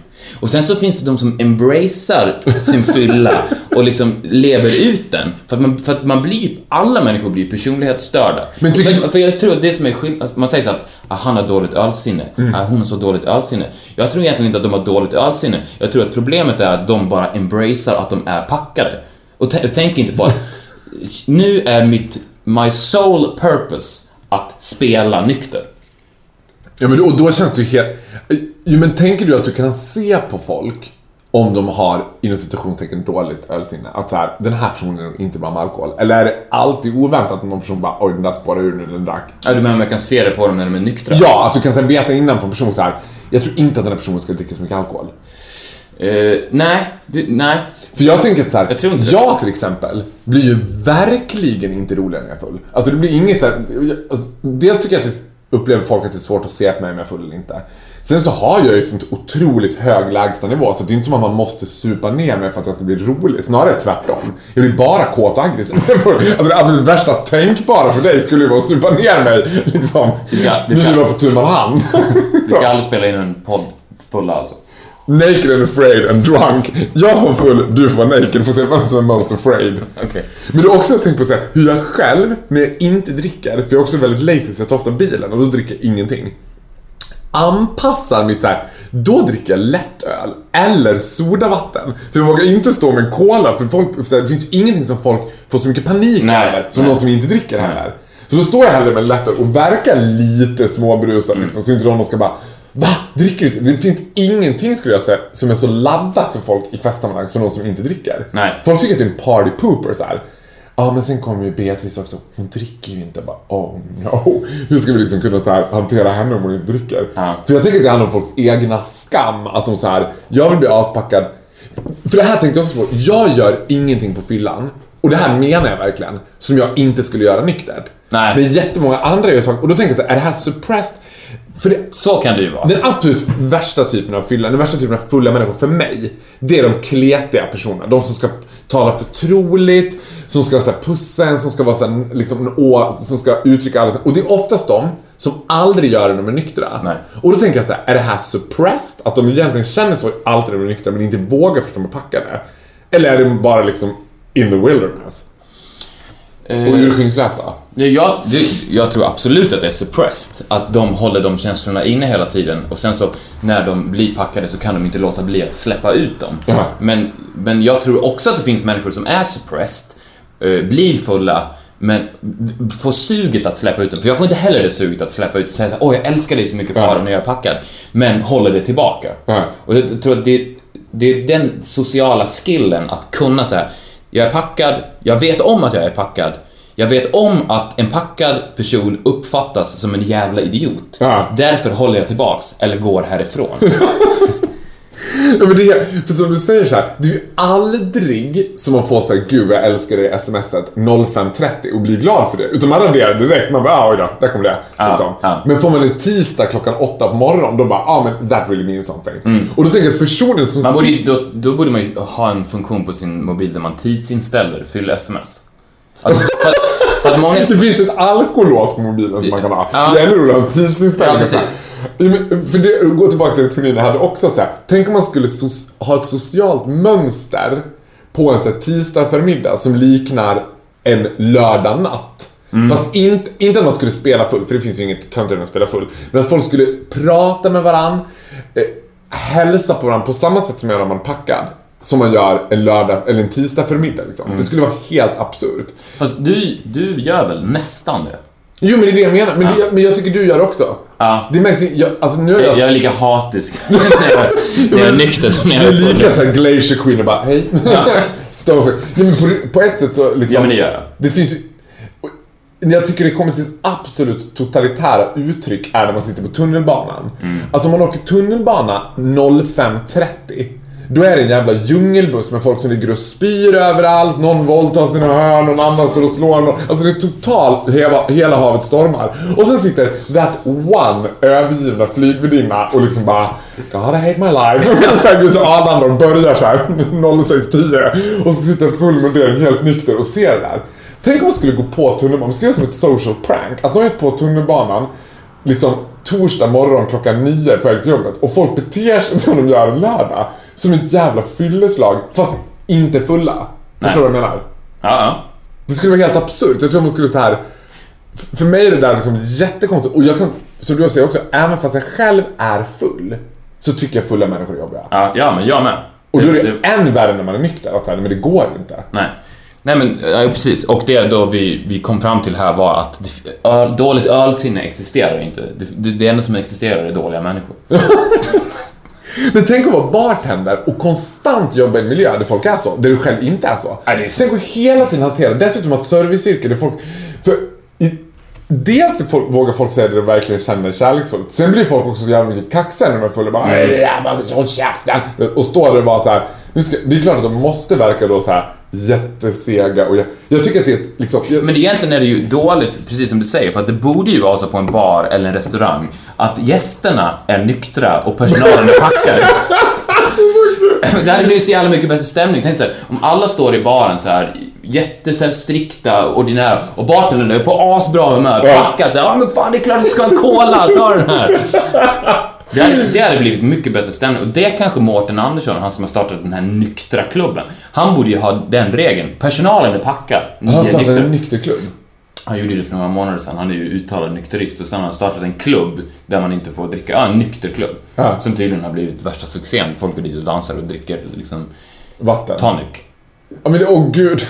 Och sen så finns det de som embracear sin fylla och liksom lever ut den. För att man, för att man blir, alla människor blir personlighetsstörda. Men tycker- för, för jag tror att det som är skillnad, man säger så att ah, han har dåligt ölsinne, Mm. ah, hon har så dåligt ölsinne. Jag tror egentligen inte att de har dåligt ölsinne. Jag tror att problemet är att de bara embracear att de är packade. Och, t- och tänker inte på att [laughs] nu är mitt, my sole purpose att spela nykter. Ja men då, och då känns det ju helt... Jo men tänker du att du kan se på folk om de har inom citationstecken dåligt ölsinne? Att så här, den här personen är inte bra med alkohol. Eller är det alltid oväntat att någon person bara oj den där spårade ur när den drack? Ja, du menar man kan se det på dem när de är nyktra? Ja, att du kan sen veta innan på en person så här. Jag tror inte att den här personen ska dricka så mycket alkohol. Eh, nej, det, nej. För jag tänker att så här, Jag tror inte jag till exempel blir ju verkligen inte roligare när jag är full. Alltså det blir inget så här, jag- alltså, dels tycker jag att det upplever folk att det är svårt att se på mig om jag är full eller inte. Sen så har jag ju sånt otroligt hög lägstanivå så det är inte som att man måste supa ner mig för att jag ska bli rolig. Snarare tvärtom. Jag blir bara kåt och aggressiv. [laughs] Alltså det absolut värsta tänkbara för dig skulle ju vara att supa ner mig liksom. Vi ska- vi ska- på tu man hand. [laughs] Vi ska aldrig [laughs] spela in en podd fulla alltså. Naked and afraid and drunk. Jag får full, du får vara naked. Får se vem som är most afraid. Okej. Men du har också tänkt på så här, hur jag själv, när jag inte dricker, för jag är också väldigt lazy så jag tar ofta bilen och då dricker jag ingenting. Anpassar mitt så här, då dricker jag lättöl eller sodavatten. För jag vågar inte stå med en cola för folk, för det finns ju ingenting som folk får så mycket panik över som någon som inte dricker heller. Så då står jag hellre med lättöl och verkar lite småbrusad liksom, så inte någon ska bara Va? Dricker du inte? Det finns ingenting skulle jag säga som är så laddat för folk i festsammanhang som någon som inte dricker. Nej. Folk tycker att det är en party pooper så här. Ja, men sen kommer ju Beatrice också. Hon dricker ju inte. Bara, oh no. Hur ska vi liksom kunna så här, hantera henne om hon inte dricker? Ja. För jag tänker att det handlar om folks egna skam. Att de så här, jag vill bli aspackad. För det här tänkte jag också på. Jag gör ingenting på fyllan. Och det här menar jag verkligen. Som jag inte skulle göra nyktert. Nej. Men jättemånga andra gör saker. Och då tänker jag så här, är det här suppressed? För det, Så kan det ju vara. den absolut värsta typen av fylla, den värsta typen av fulla människor för mig, det är de kletiga personerna. De som ska tala förtroligt, som ska så här, pussa en, som ska vara så här, liksom, en å, som ska uttrycka allt. Och det är oftast de som aldrig gör det när de är nyktra. Nej. Och då tänker jag så här, är det här suppressed? Att de egentligen känner så alltid när de är nyktra men inte vågar för att de är packade? Eller är det bara liksom in the wilderness? Och urskillningslösa? Jag, jag tror absolut att det är suppressed. Att de håller de känslorna inne hela tiden och sen så när de blir packade så kan de inte låta bli att släppa ut dem. Ja. Men, men jag tror också att det finns människor som är suppressed, eh, blir fulla, men får suget att släppa ut dem. För jag får inte heller det suget att släppa ut och säga åh jag älskar dig så mycket Farao när jag är packad. Men håller det tillbaka. Ja. Och jag tror att det, det är den sociala skillen att kunna säga jag är packad, jag vet om att jag är packad, jag vet om att en packad person uppfattas som en jävla idiot. Ja. Därför håller jag tillbaks, eller går härifrån. [laughs] Ja, men det är, för som du säger så här, det är ju aldrig som man får säga gud jag älskar dig smset 05.30 och blir glad för det. Utan man raderar direkt, man bara ah, oj då, där kom det. Ja, liksom. Men får man en tisdag klockan 8 på morgonen, då bara ah men that really means something. Och då tänker jag att personen som Mm. Man borde, då, då borde man ju ha en funktion på sin mobil där man tidsinställer fyll sms. Alltså, för, att- för att många... [laughs] Det finns ett alkolås på mobilen som man kan ha. Ja. Det är ännu roligare än tidsinställning. Ja, För det, gå tillbaka till teorin jag hade också så här. Tänk om man skulle so- ha ett socialt mönster på en så här, tisdag förmiddag som liknar en lördag natt. Fast inte, inte att man skulle spela full, för det finns ju inget töntigare än att spela full. Men att folk skulle prata med varann, eh, hälsa på varandra på samma sätt som man gör när man är packad. Som man gör en lördag eller en tisdag förmiddag liksom. Det skulle vara helt absurt. Fast du, du gör väl nästan det? Jo men det är det jag menar, men, det, men jag tycker du gör det också. Ja. Det märks, jag, alltså nu är jag, Jag, är lika hatisk [laughs] när jag, när jag är nykter som när jag Du är är full. lika såhär glacier queen och bara hej. [laughs] Stå för. Ja, men på, på ett sätt så liksom. Ja, men det gör jag. Det finns Jag tycker det kommer till absolut totalitära uttryck är när man sitter på tunnelbanan. Mm. Alltså om man åker tunnelbana 05.30 då är det en jävla djungelbuss med folk som ligger och spyr överallt, någon våldtar sina hörn, någon annan står och slår någon. Alltså det är totalt, hela, hela havet stormar. Och sen sitter that one övergivna flygvärdinna och liksom bara God I hate my life. [laughs] Jag Går till Arlanda och börjar såhär 06.10 [laughs] och så sitter full mundering helt nykter och ser det där. Tänk om man skulle gå på tunnelbanan, man skulle göra som ett social prank. Att någon gick på tunnelbanan liksom torsdag morgon klockan nio på väg till jobbet och folk beter sig som de gör en lördag. Som ett jävla fylleslag, fast inte fulla. Förstår du vad jag menar? Ja, ja. Det skulle vara helt absurt. Jag tror man skulle så här. För mig är det där liksom jättekonstigt. Och jag kan, som du säger också, även fast jag själv är full så tycker jag fulla människor är jobbiga. Ja, ja men jag med. Och då är det än värre när man är nykter. Att så här, men det går inte. Nej. Nej men, ja, precis. Och det då vi, vi kom fram till här var att det, öl, dåligt ölsinne existerar inte. Det, det, det enda som existerar är dåliga människor. [laughs] Men tänk att vara bartender och konstant jobba i en miljö där folk är så. Där du själv inte är så. Ja, det är så. Tänk att hela tiden hantera, dessutom att serviceyrke där folk... För i, dels folk, vågar folk säga det de verkligen känner kärleksfullt. Sen blir folk också så jävla mycket kaxiga när de är fulla. Bara "Hej, jävlar, håll käften! Och står där och bara så här. Ska, det är klart att de måste verka då så här jättesega och jag, jag tycker att det är ett, liksom... Jag, Men egentligen är det ju dåligt, precis som du säger, för att det borde ju vara så på en bar eller en restaurang att gästerna är nyktra och personalen är packade. Det hade blivit så jävla mycket bättre stämning. Tänk så här, om alla står i baren så här jätte så här, strikta, ordinära och bartendern är på asbra humör, packad så här, ja men fan det är klart du ska ha en cola, ta den här. Det hade, det hade blivit mycket bättre stämning och det kanske Mårten Andersson, han som har startat den här nyktra klubben, han borde ju ha den regeln. Personalen är packad, han startade nyktra. en nykterklubb. Han gjorde det för några månader sedan. Han är ju uttalad nykterist och sen har han startat en klubb där man inte får dricka. Ja, en nykterklubb. Ja. Som tydligen har blivit värsta succén. Folk går dit och dansar och dricker liksom Vatten. tonic. Ja men det, åh gud.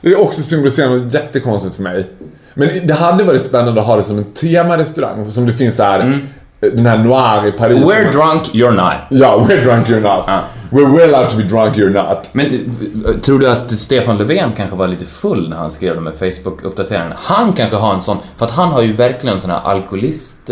Det är också symboliserar något jättekonstigt för mig. Men det hade varit spännande att ha det som en temarestaurang. Som det finns här, den här Noir i Paris. We're drunk, you're not. Ja, we're drunk you're not. Ja. We're well allowed to be drunk you're not. Men eh, tror du att Stefan Löfven kanske var lite full när han skrev de här Facebook-uppdateringarna? Han kanske har en sån, för att han har ju verkligen en sån här alkoholist...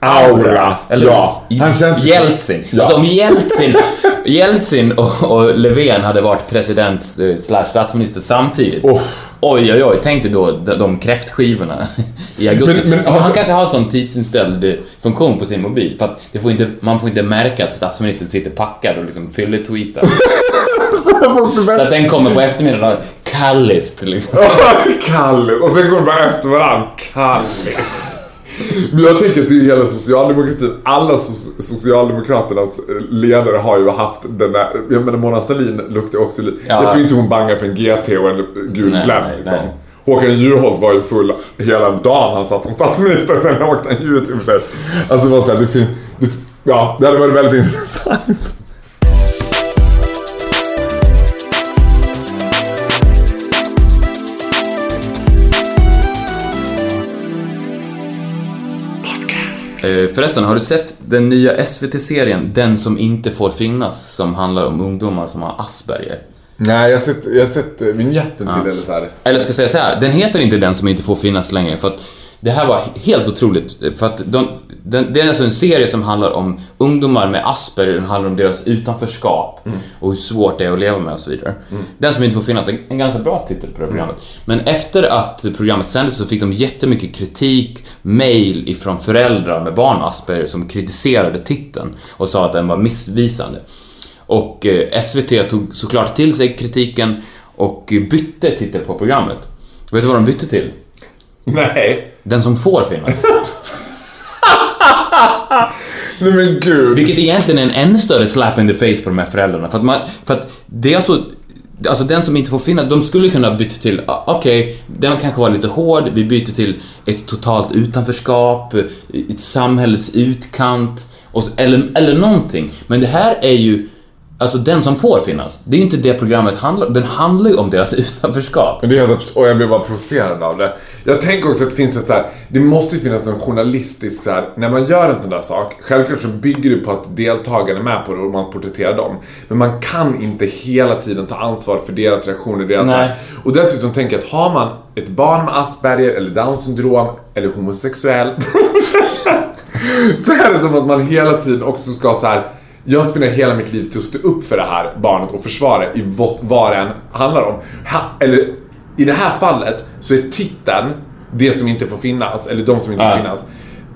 Aura. Eller ja. Han känns... Jeltsin. Ja. Alltså om Jeltsin, Jeltsin och, och Löfven hade varit president eh, slash statsminister samtidigt. Oh. Oj, oj, oj. Tänk dig då de, kräftskivorna [laughs] i augusti. Men- men- han kanske har sån tidsinställd funktion på sin mobil. För att får inte, man får inte märka att statsministern sitter packad och liksom fylletweetar. [laughs] Så att den kommer på eftermiddagen kallist liksom. [laughs] Kalle. Och sen går de bara efter varandra. Kalle. Men jag tänker att det är hela socialdemokratin. Alla so- socialdemokraternas eh, ledare har ju haft den där... Jag menar Mona Sahlin luktar också lite... Ja. Jag tror inte hon bangar för en GT och en gul Blend liksom. nej. Håkan Juholt var ju full hela dagen han satt som statsminister. Sen åkte han ju ut ur det. Alltså det var så här, det finns... Det, ja, det hade varit väldigt [laughs] intressant. Förresten, har du sett den nya SVT-serien Den som inte får finnas som handlar om ungdomar som har Asperger? Nej, jag har sett, jag har sett eh, vignetten till eller så här. Eller ska jag säga så här, den heter inte Den som inte får finnas längre för att det här var helt otroligt för att de, den, det är alltså en serie som handlar om ungdomar med Asperger, den handlar om deras utanförskap och hur svårt det är att leva med och så vidare. Den som inte får finnas, en, ganska bra titel på det här programmet. Men efter att programmet sändes så fick de jättemycket kritik, mail ifrån föräldrar med barn med Asperger som kritiserade titeln och sa att den var missvisande. Och eh, SVT tog såklart till sig kritiken och bytte titel på programmet. Vet du vad de bytte till? Nej. Den som får finnas. [laughs] Nej men gud. Vilket egentligen är en ännu större slap in the face på de här föräldrarna. För att, man, för att det är alltså... Alltså den som inte får finnas, de skulle kunna byta till, ah, okej, den kanske var lite hård, vi byter till ett totalt utanförskap, ett samhällets utkant, och, så- eller, eller någonting. Men det här är ju, alltså den som får finnas, det är inte det programmet handlar om. Den handlar ju om deras [laughs] utanförskap. Men det är helt och jag blir bara provocerad av det. Jag tänker också att det finns ett så här, det måste finnas någon journalistisk så här, när man gör en sån där sak, självklart så bygger det på att deltagarna är med på det och man porträtterar dem. Men man kan inte hela tiden ta ansvar för deras reaktioner, deras Nej. här. Och dessutom tänker jag att har man ett barn med Asperger eller Down syndrom eller homosexuell [laughs] så är det som att man hela tiden också ska så här. Jag spenderar hela mitt liv till att stå upp för det här barnet och försvara det i vad, vad det än handlar om. Ha, eller i det här fallet så är titeln det som inte får finnas, eller de som inte får finnas.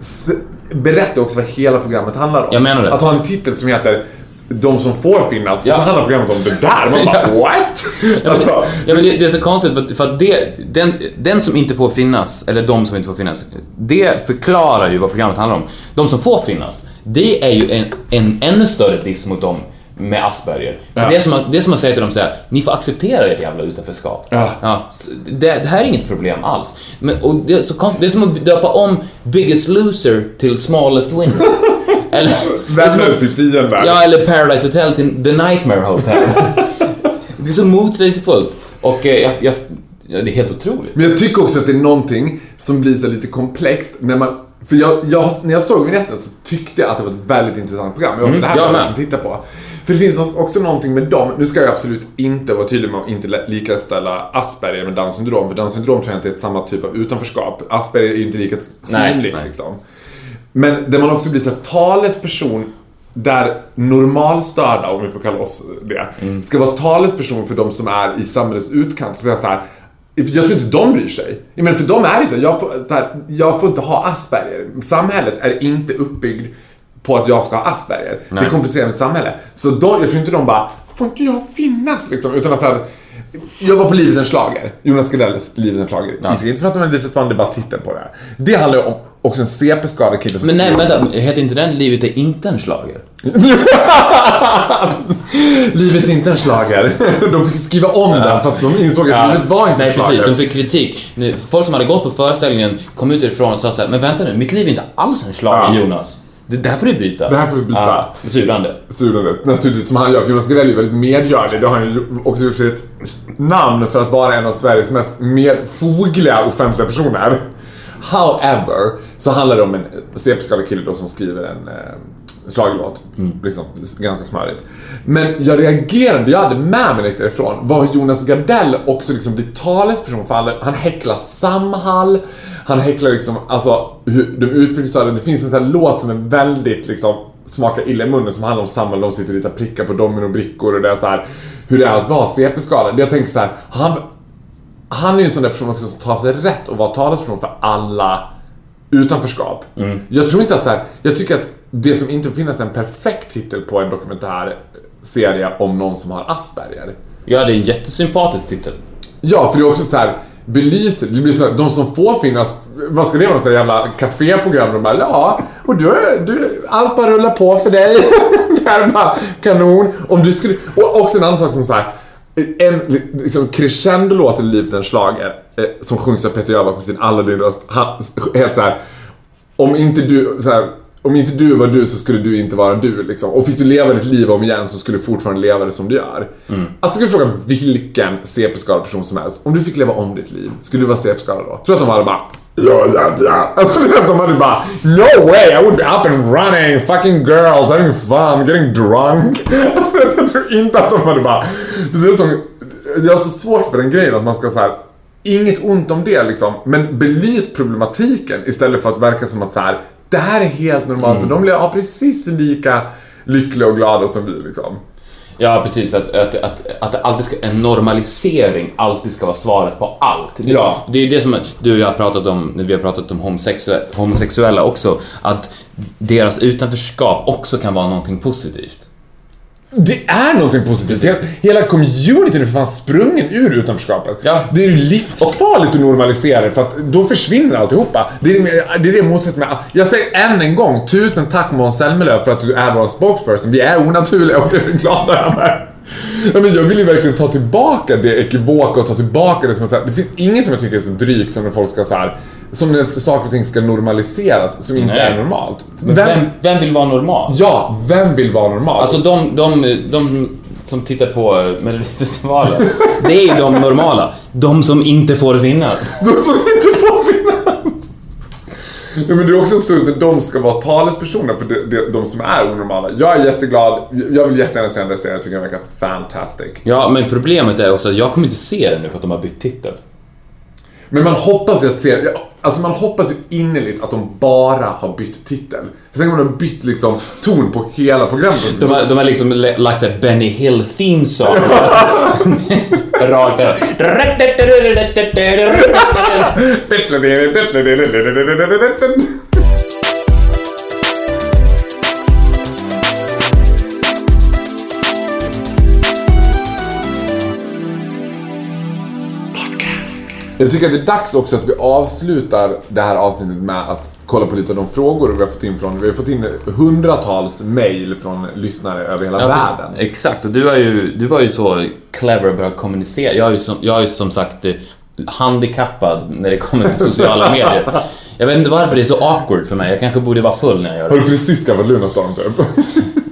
S- berätta också vad hela programmet handlar om. Jag menar det. Att ha en titel som heter de som får finnas. Ja. Och så handlar programmet om det där. Man bara [laughs] Ja. what? [laughs] Alltså, Ja, men det, det är så konstigt för att, för att det, den, den som inte får finnas, eller de som inte får finnas, det förklarar ju vad programmet handlar om. De som får finnas, det är ju en, en ännu större diss mot dem med Asperger. Ja. Det, är som att, det är som att säga till dem så här, ni får acceptera ert jävla utanförskap. Ja. så det, det här är inget problem alls. Men, och det, är så konstigt, det är som att döpa om Biggest Loser till Smallest Winner. [laughs] eller, att- till fienden. Ja, eller Paradise Hotel till The Nightmare Hotel. [laughs] det är så motsägelsefullt. Och eh, jag, jag, ja, det är helt otroligt. Men jag tycker också att det är någonting som blir så lite komplext när man... För jag, jag, när jag såg vignetten så tyckte jag att det var ett väldigt intressant program. Jag mm, det här jag med. titta på. För det finns också någonting med dem. Nu ska jag absolut inte vara tydlig med att inte likaställa Asperger med Downs syndrom. För Downs syndrom tror jag inte är samma typ av utanförskap. Asperger är ju inte lika synligt nej. liksom. Men där man också blir så talesperson där normalstörda, om vi får kalla oss det, Mm. ska vara talesperson för de som är i samhällets utkant och säga så här. Jag tror inte de bryr sig. Jag menar, för de är ju så, jag får, så här, jag får inte ha Asperger. Samhället är inte uppbyggd på att jag ska ha Asperger. Nej. Det komplicerar mitt samhälle. Så de, jag tror inte de bara, får inte jag finnas liksom? Utan att så här, jag var på Livet en schlager. Jonas Gardells Livet en schlager. Vi ska inte prata om Melodifestivalen, det är bara titeln på det här. Det handlar ju om också en CP-skadad kille som Men nej, vänta, heter inte den Livet är inte en schlager? [laughs] Livet är inte en schlager. [laughs] De fick skriva om den för att de insåg att livet var inte Nej, en schlager. precis. De fick kritik. Folk som hade gått på föreställningen kom ut ifrån och sa så här, men vänta nu, mitt liv är inte alls en schlager, Ja. Jonas. Det där får du byta. Det här får du byta. Ja, surande. Surandet, naturligtvis som han gör. För Jonas Gardell är ju väldigt medgörlig. Det har han ju också gjort sig ett namn för att vara en av Sveriges mest mer fogliga offentliga personer. However, så handlar det om en CP-skadad kille då som skriver en schlagerlåt. Liksom, ganska smörigt. Men jag reagerade, jag hade med mig gick därifrån, var Jonas Gardell också liksom blir talesperson för alla. Han häcklar Samhall, han häcklar liksom, alltså hur de utvecklingsstörda. Det finns en sån här låt som är väldigt liksom smakar illa i munnen som handlar om Samhall. De sitter och ritar prickar på dominobrickor och det är så här hur det är att vara CP-skadad. Jag tänker så här, han, han är ju en sån där person också som tar sig rätt att vara talesperson för alla utanförskap. Jag tror inte att så här, jag tycker att det som inte finns en perfekt titel på en dokumentär serie om någon som har Asperger. Ja, det är en jättesympatisk titel. Ja, för det är också så här belyser, det blir så här, de som får finnas, vad ska det vara, något där jävla caféprogram? De bara, ja, och du, du, allt bara rullar på för dig. [laughs] det här är bara kanon. Om du skulle, och också en annan sak som så här, en liksom crescendo-låt i Livet en schlager eh, som sjungs av Peter Jöback med sin Aladdin-röst. Heter så här, om inte du, så här, om inte du var du så skulle du inte vara du liksom. Och fick du leva ditt liv om igen så skulle du fortfarande leva det som du gör. Alltså skulle du fråga vilken CP-skadad person som helst. Om du fick leva om ditt liv, skulle du vara CP-skadad då? Tror du att de hade bara Ja, ja, ja. Alltså du vet, de hade bara No way, I would be up and running, fucking girls, having fun, getting drunk. Alltså jag tror inte att de hade bara det är som, Jag har så svårt för den grejen att man ska så här Inget ont om det liksom, men belys problematiken istället för att verka som att så här, det här är helt normalt och de blir ja, precis lika lyckliga och glada som vi liksom. Ja, precis. Att, att, att, att alltid ska, en normalisering alltid ska vara svaret på allt. Det, Ja. det är det som du och jag har pratat om, när vi har pratat om homosexuella, homosexuella också, att deras utanförskap också kan vara någonting positivt. Det är någonting positivt. Hela, hela communityn är för fan sprungen ur utanförskapet. Ja. Det är ju livsfarligt att normalisera det för att då försvinner alltihopa. Det är det, det, är det med... Jag säger än en gång, tusen tack Måns Zelmerlöw för att du är vår spokesperson. Vi är onaturliga och det är vi glada över. Ja, men jag vill ju verkligen ta tillbaka det ekivoka och ta tillbaka det som är så här, Det finns inget som jag tycker är så drygt som när folk ska så här, Som när saker och ting ska normaliseras som inte Nej. är normalt. Men vem, vem vill vara normal? Ja, vem vill vara normal? Alltså de, de, de som tittar på eh, Melodifestivalen, [laughs] det är ju de normala. De som inte får finnas. De som inte får finnas. Ja, men det är också absurt att de ska vara talespersoner för de, de, de som är onormala. Jag är jätteglad, jag vill jättegärna se den där serien, jag tycker den verkar fantastic. Ja, men problemet är också att jag kommer inte se den nu för att de har bytt titel. Men man hoppas ju att serien, ja, alltså man hoppas ju innerligt att de bara har bytt titel. För tänk om de har bytt liksom ton på hela programmet. De har, de har liksom lagt såhär Benny Hill theme song. [laughs] Bra. Jag tycker att det är dags också att vi avslutar det här avsnittet med att kolla på lite av de frågor vi har fått in från, vi har fått in hundratals mail från lyssnare över hela Ja, världen. Exakt, och du, var ju, du var ju så clever på att kommunicera. Jag är ju som, jag är som sagt eh, handikappad när det kommer till sociala [laughs] medier. Jag vet inte varför det är så awkward för mig. Jag kanske borde vara full när jag gör Har det. du precis skaffat Lunarstorm typ?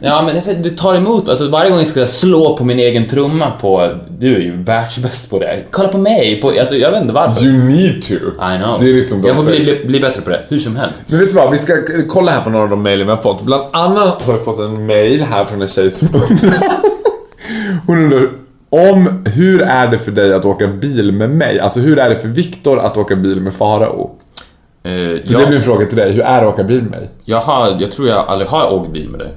Ja, men för det tar emot. Alltså, varje gång jag ska slå på min egen trumma på... Du är ju världsbäst på det. Kolla på mig! På, alltså, jag vet inte varför. You need to. I know. Det är liksom jag får bli, bli, bli bättre på det, hur som helst. Men vet du vad, vi ska kolla här på några av de mejlen vi har fått. Bland annat har vi fått en mail här från en tjej som. [laughs] Hon undrar om hur är det för dig att åka bil med mig? Alltså hur är det för Viktor att åka bil med Farao? Uh, Så det blir en fråga till dig, hur är det att åka bil med mig? jag, har, jag tror jag aldrig har åkt bil med dig.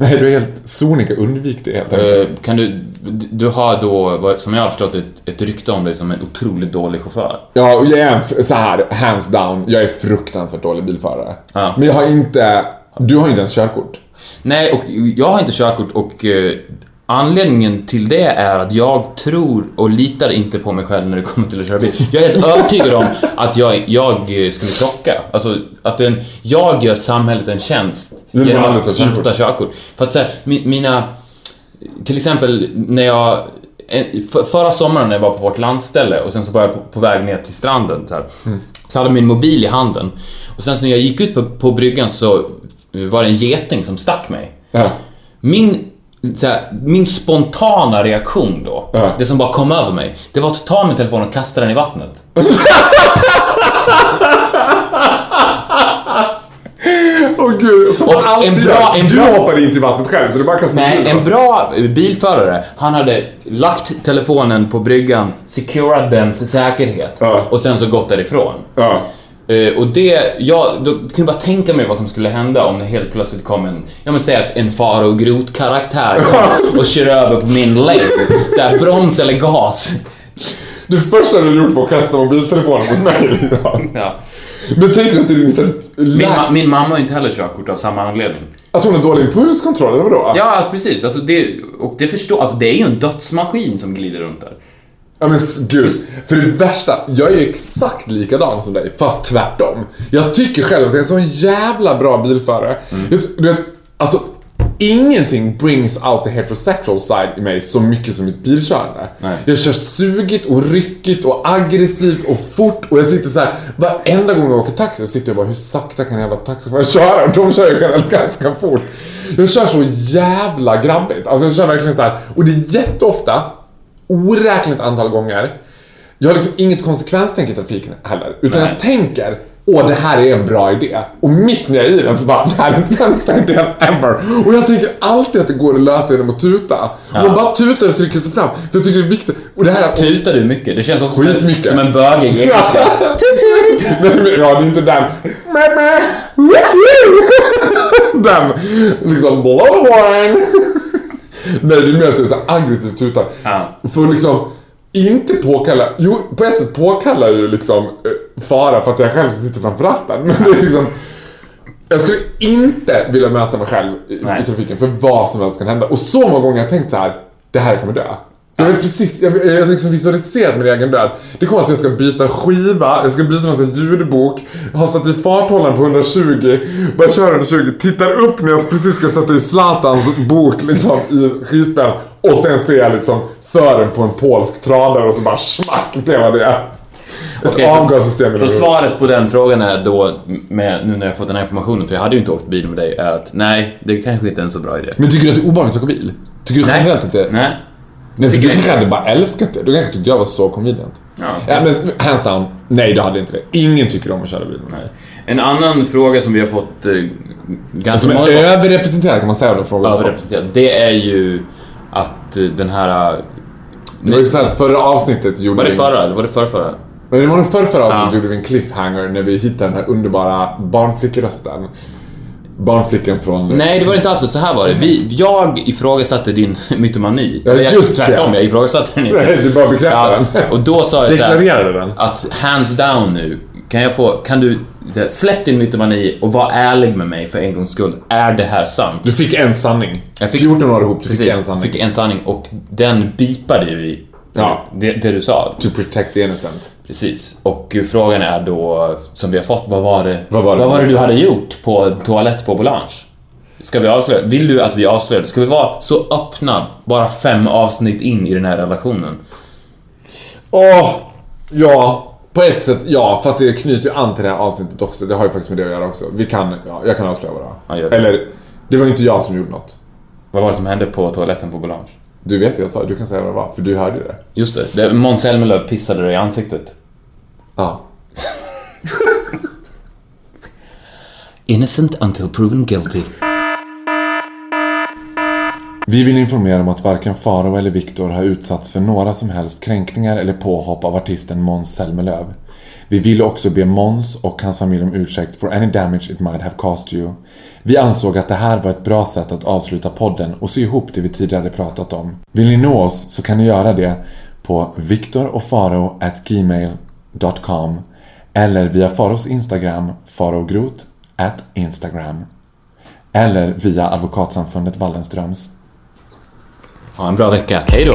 Nej, du är helt sonika, undvik det helt enkelt. Eh, kan du... Du har då, som jag har förstått, ett, ett rykte om dig som en otroligt dålig chaufför. Ja, och jag är en så här, hands down, jag är fruktansvärt dålig bilförare. Ja. Men jag har inte, du har inte ens körkort. Nej, och jag har inte körkort och eh, anledningen till det är att jag tror och litar inte på mig själv när det kommer till att köra bil. Jag är helt övertygad om att jag, jag skulle krocka. Alltså, att en, jag gör samhället en tjänst Genom att ta inte ta körkort. För att säga, mina... Till exempel när jag... Förra sommaren när jag var på vårt landställe och sen så var jag på, på väg ner till stranden så, här, så hade jag min mobil i handen. Och sen så när jag gick ut på, på bryggan så var det en geting som stack mig. Ja. Min, här, min spontana reaktion då, Ja. det som bara kom över mig, det var att ta min telefon och kasta den i vattnet. Åh gud, som Och alltid en bra- en Du bra- hoppar inte i vattnet själv, så du bara kastar Nej, en bra bilförare, han hade lagt telefonen på bryggan, securat dens säkerhet Ja. och sen så gått därifrån. Ja. Eh, och det, jag då kan jag bara tänka mig vad som skulle hända om det helt plötsligt kom en, jag vill säga att en fara och grot karaktär kom [laughs] och kör över på min lane. Såhär broms eller gas. Det första du gjort var att kasta mobiltelefonen mot mig. Ja. Ja. Men tänker du att det är så Min, ma- min mamma har inte heller körkort av samma anledning. Att hon har dålig impulskontroll, eller vadå? Ja, alltså, precis. Alltså det, och det förstår, alltså det är ju en dödsmaskin som glider runt där. Ja men gud, för det värsta, jag är ju exakt likadan som dig, fast tvärtom. Jag tycker själv att jag är en sån jävla bra bilförare. Jag, du vet, alltså, ingenting brings out the heterosexual side i mig så mycket som mitt bilkörande. Nej. Jag kör sugigt och ryckigt och aggressivt och fort och jag sitter så här varenda gång jag åker taxi så sitter jag bara hur sakta kan jävla taxiförare köra? De kör ju generellt ganska fort. Jag kör så jävla grabbigt. Alltså jag kör verkligen så här och det är jätteofta oräkneligt antal gånger. Jag har liksom inget konsekvenstänk i trafiken heller. Utan Nej. jag tänker, åh det här är en bra idé. Och mitt när jag är i den så bara, det här är den sämsta idén ever. Och jag tänker alltid att det går att lösa genom att tuta. Ja. Och man bara tutar och trycker sig fram. För jag tycker det är viktigt. Och det här är... Tutar du mycket? Det känns också som, Skitmycket. som en bögig engelska. [laughs] Nej, men, ja, det är inte den. [laughs] den. Liksom blowhorn. Nej, det är mer att det är så här aggressivt tutar. Ja. För liksom inte påkalla, jo på ett sätt påkallar ju liksom eh, fara för att jag själv sitter framför ratten. [laughs] Men det är liksom jag skulle inte vilja möta mig själv i, i trafiken för vad som helst kan hända. Och så många gånger har jag tänkt så här: det här kommer dö. Jag vet precis, jag, jag liksom visualiserat min egen död. Det kommer att jag ska byta skiva, jag ska byta någon ljudbok, har satt i farthållaren på 120, börjar köra 120, tittar upp när jag precis ska sätta i Zlatans bok liksom i skivspelaren och sen ser jag liksom fören på en polsk tradare och så bara smack, det var det. Ett Okej, så- avgassystem. Så den. svaret på den frågan är då, med, nu när jag fått den här informationen, för jag hade ju inte åkt bil med dig, är att nej, det kanske inte är en så bra idé. Men tycker du att det är obehagligt att åka bil? Tycker du Nej. generellt att det Nej. Nej, du kanske hade bara älskat det. Du kanske tyckte jag var så convenient. Ja, ja men hands down, nej du hade inte det. Ingen tycker om att köra bil. Nej. En annan fråga som vi har fått eh, ganska Som är överrepresenterad kan man säga av de frågorna. överrepresenterat, det är ju att eh, den här... eh, Det var ju såhär, förra avsnittet gjorde Var det vi... förra eller var det förra, förra? Men det var nog förra, förra avsnittet Ja. gjorde vi en cliffhanger när vi hittade den här underbara barnflickerösten. Barnflickan från... Nej, det var inte alls så. Så här var det. Vi, jag ifrågasatte din [laughs] mytomani. Ja, just det. Tvärtom, jag ifrågasatte den inte. Nej, du bara bekräftar Ja, den. och då sa jag så här, Deklarerade den. att hands down nu, kan jag få, kan du, släpp din mytomani och var ärlig med mig för en gångs skull. Är det här sant? Du fick en sanning. Jag fick- 14 år ihop, du Precis, fick en sanning. fick en sanning och den bipade ju Ja. Det, det du sa. To protect the innocent. Precis. Och frågan är då, som vi har fått, vad var det, Vad var det? vad var det du hade gjort på toalett på Bolange? Ska vi avslöja? Vill du att vi avslöjar? Ska vi vara så öppna, bara fem avsnitt in i den här relationen? Åh! Ja, på ett sätt ja, för att det knyter ju an till det här avsnittet också. Det har ju faktiskt med det att göra också. Vi kan, ja, jag kan avslöja vad det var. Eller, det var ju inte jag som gjorde något. Vad var det som hände på toaletten på Bolange? Du vet ju, jag sa, du kan säga vad det var, för du hörde ju det. Just det, det Måns Zelmerlöw pissade dig i ansiktet. Ja. [laughs] Innocent until proven guilty. Vi vill informera om att varken Faro eller Viktor har utsatts för några som helst kränkningar eller påhopp av artisten Måns Zelmerlöw. Vi ville också be Måns och hans familj om ursäkt for any damage it might have caused you. Vi ansåg att det här var ett bra sätt att avsluta podden och sy ihop det vi tidigare pratat om. Vill ni nå oss så kan ni göra det på viktorochfaro@gmail.com eller via Faros Instagram farogrot at Instagram eller via Advokatsamfundet Wallenströms Ha en bra vecka. Hej då!